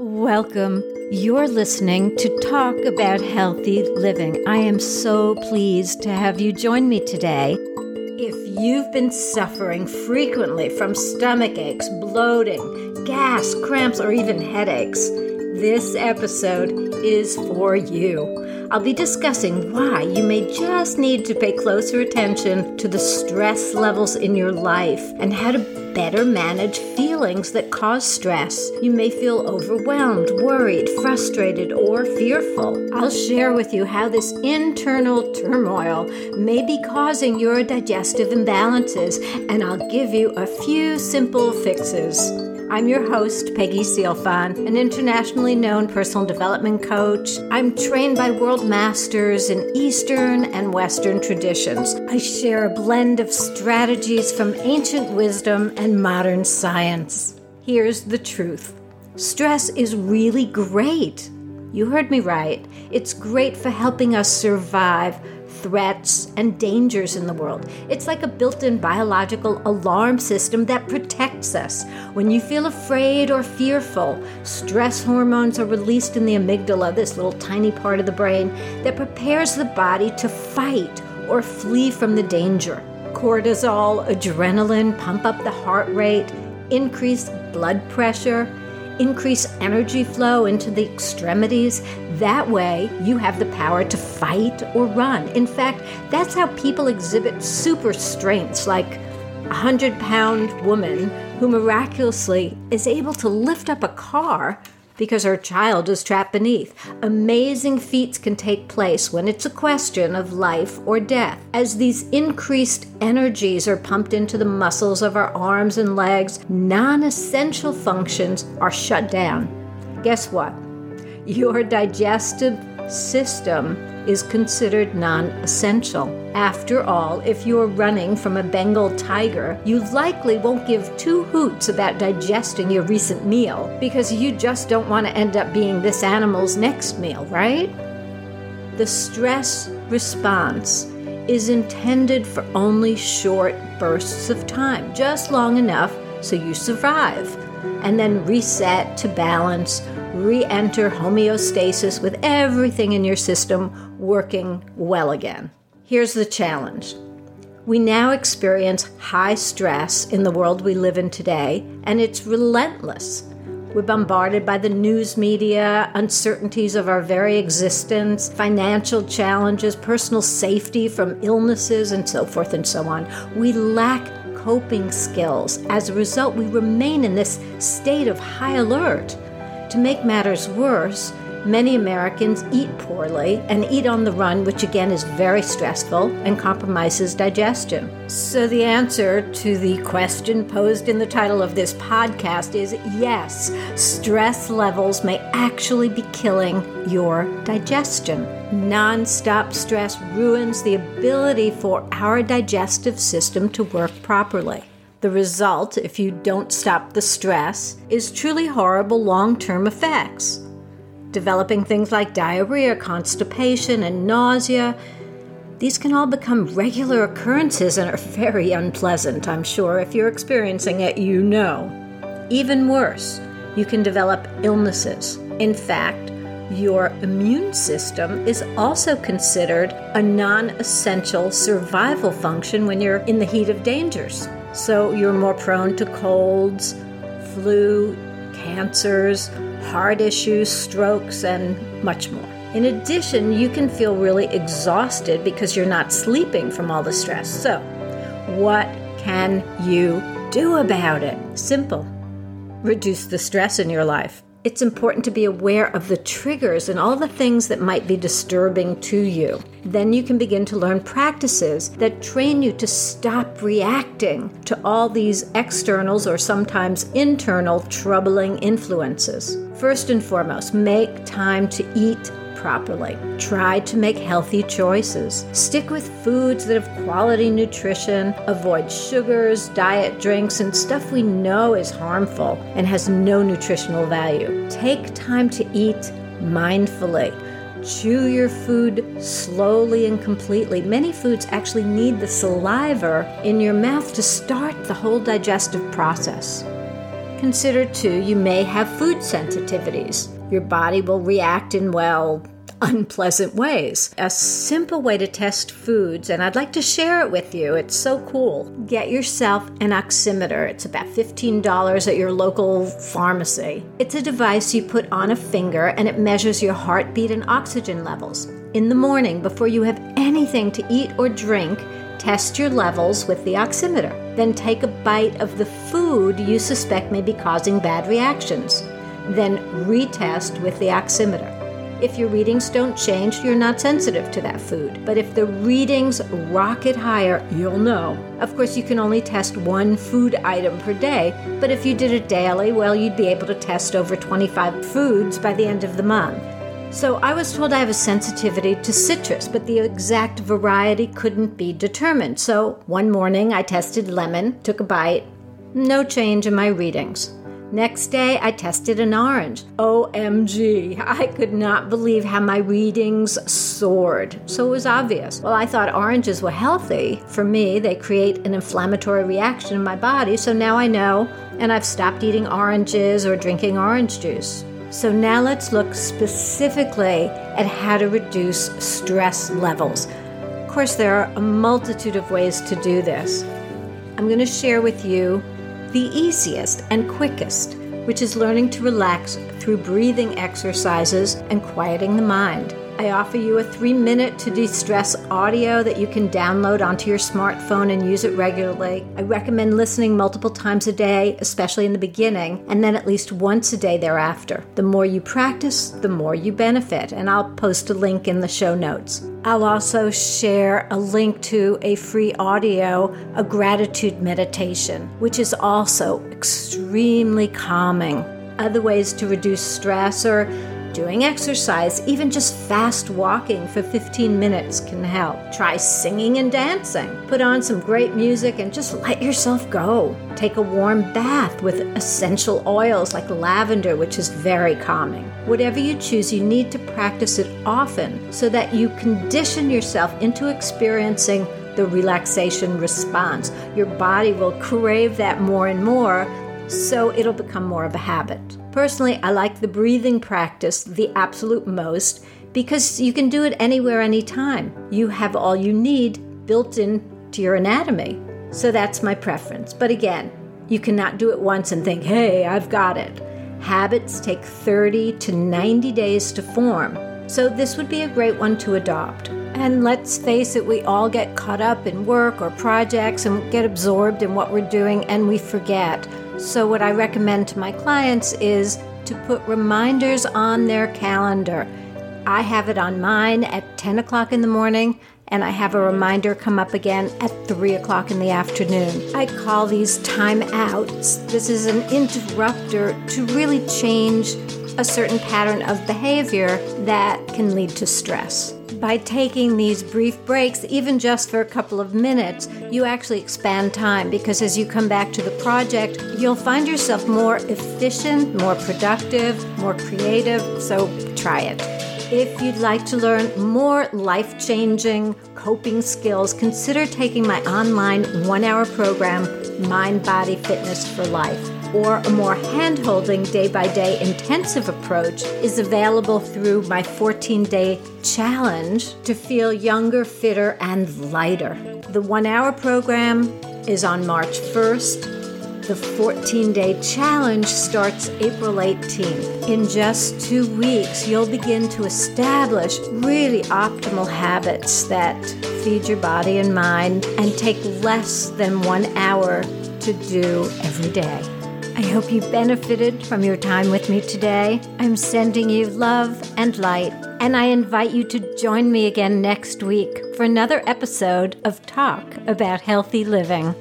Welcome. You're listening to Talk About Healthy Living. I am so pleased to have you join me today. If you've been suffering frequently from stomach aches, bloating, gas, cramps, or even headaches, this episode is for you. I'll be discussing why you may just need to pay closer attention to the stress levels in your life and how to better manage feelings that cause stress. You may feel overwhelmed, worried, frustrated, or fearful. I'll share with you how this internal turmoil may be causing your digestive imbalances, and I'll give you a few simple fixes. I'm your host, Peggy Sealfon, an internationally known personal development coach. I'm trained by world masters in Eastern and Western traditions. I share a blend of strategies from ancient wisdom and modern science. Here's the truth stress is really great. You heard me right. It's great for helping us survive threats, and dangers in the world. It's like a built in biological alarm system that protects us. When you feel afraid or fearful, stress hormones are released in the amygdala, this little tiny part of the brain that prepares the body to fight or flee from the danger. Cortisol, adrenaline pump up the heart rate, increase blood pressure increase energy flow into the extremities. That way, you have the power to fight or run. In fact, that's how people exhibit super strengths, like a 100 pound woman who miraculously is able to lift up a car because her child is trapped beneath. Amazing feats can take place when it's a question of life or death. As these increased energies are pumped into the muscles of our arms and legs, non essential functions are shut down. Guess what? Your digestive system is considered non essential. After all, if you're running from a Bengal tiger, you likely won't give two hoots about digesting your recent meal because you just don't want to end up being this animal's next meal, right? The stress response is intended for only short bursts of time, just long enough so you survive, and then reset to balance re enter homeostasis with everything in your system working well again. Here's the challenge. We now experience high stress in the world we live in today, and it's relentless. We're bombarded by the news media, uncertainties of our very existence, financial challenges, personal safety from illnesses, and so forth and so on. We lack coping skills. As a result, we remain in this state of high alert. To make matters worse, many Americans eat poorly and eat on the run, which again is very stressful and compromises digestion. So, the answer to the question posed in the title of this podcast is yes, stress levels may actually be killing your digestion. Non-stop stress ruins the ability for our digestive system to work properly. The result, if you don't stop the stress, is truly horrible long term effects. Developing things like diarrhea, constipation, and nausea. These can all become regular occurrences and are very unpleasant, I'm sure. If you're experiencing it, you know. Even worse, you can develop illnesses. In fact, your immune system is also considered a non essential survival function when you're in the heat of dangers. So you're more prone to colds, flu, cancers, heart issues, strokes, and much more. In addition, you can feel really exhausted because you're not sleeping from all the stress. So, what can you do about it? Simple. Reduce the stress in your life it's important to be aware of the triggers and all the things that might be disturbing to you. Then you can begin to learn practices that train you to stop reacting to all these externals or sometimes internal troubling influences. First and foremost, make time to eat properly. Try to make healthy choices. Stick with foods that have quality nutrition. Avoid sugars, diet drinks, and stuff we know is harmful and has no nutritional value. Take time to eat mindfully. Chew your food slowly and completely. Many foods actually need the saliva in your mouth to start the whole digestive process. Consider too, you may have food sensitivities. Your body will react in, well, unpleasant ways. A simple way to test foods, and I'd like to share it with you. It's so cool. Get yourself an oximeter. It's about $15 at your local pharmacy. It's a device you put on a finger and it measures your heartbeat and oxygen levels. In the morning, before you have anything to eat or drink, test your levels with the oximeter. Then take a bite of the food you suspect may be causing bad reactions. Then retest with the oximeter. If your readings don't change, you're not sensitive to that food. But if the readings rocket higher, you'll know. Of course, you can only test one food item per day, but if you did it daily, well, you'd be able to test over 25 foods by the end of the month. So I was told I have a sensitivity to citrus, but the exact variety couldn't be determined. So one morning I tested lemon, took a bite, no change in my readings. Next day, I tested an orange. OMG, I could not believe how my readings soared. So it was obvious. Well, I thought oranges were healthy. For me, they create an inflammatory reaction in my body, so now I know, and I've stopped eating oranges or drinking orange juice. So now let's look specifically at how to reduce stress levels. Of course, there are a multitude of ways to do this. I'm going to share with you the easiest and quickest, which is learning to relax through breathing exercises and quieting the mind. I offer you a three minute to de stress audio that you can download onto your smartphone and use it regularly. I recommend listening multiple times a day, especially in the beginning, and then at least once a day thereafter. The more you practice, the more you benefit, and I'll post a link in the show notes. I'll also share a link to a free audio, a gratitude meditation, which is also extremely calming. Other ways to reduce stress or doing exercise, even just fast walking for 15 minutes can help. Try singing and dancing. Put on some great music and just let yourself go. Take a warm bath with essential oils like lavender, which is very calming. Whatever you choose, you need to practice it often so that you condition yourself into experiencing the relaxation response. Your body will crave that more and more, so it'll become more of a habit. Personally, I like the breathing practice the absolute most because you can do it anywhere, anytime. You have all you need built into your anatomy. So that's my preference. But again, you cannot do it once and think, hey, I've got it. Habits take 30 to 90 days to form. So this would be a great one to adopt. And let's face it, we all get caught up in work or projects and get absorbed in what we're doing and we forget. So, what I recommend to my clients is to put reminders on their calendar. I have it on mine at 10 o'clock in the morning, and I have a reminder come up again at 3 o'clock in the afternoon. I call these timeouts. This is an interrupter to really change a certain pattern of behavior that can lead to stress by taking these brief breaks, even just for a couple of minutes, you actually expand time because as you come back to the project, you'll find yourself more efficient, more productive, more creative. So try it. If you'd like to learn more life changing coping skills, consider taking my online one hour program, Mind Body Fitness for Life or a more hand holding day by day intensive approach is available through my 14 day challenge to feel younger, fitter, and lighter. The one hour program is on March 1st. The 14 day challenge starts April 18th. In just two weeks, you'll begin to establish really optimal habits that feed your body and mind and take less than one hour to do every day. I hope you benefited from your time with me today. I'm sending you love and light, and I invite you to join me again next week for another episode of Talk About Healthy Living.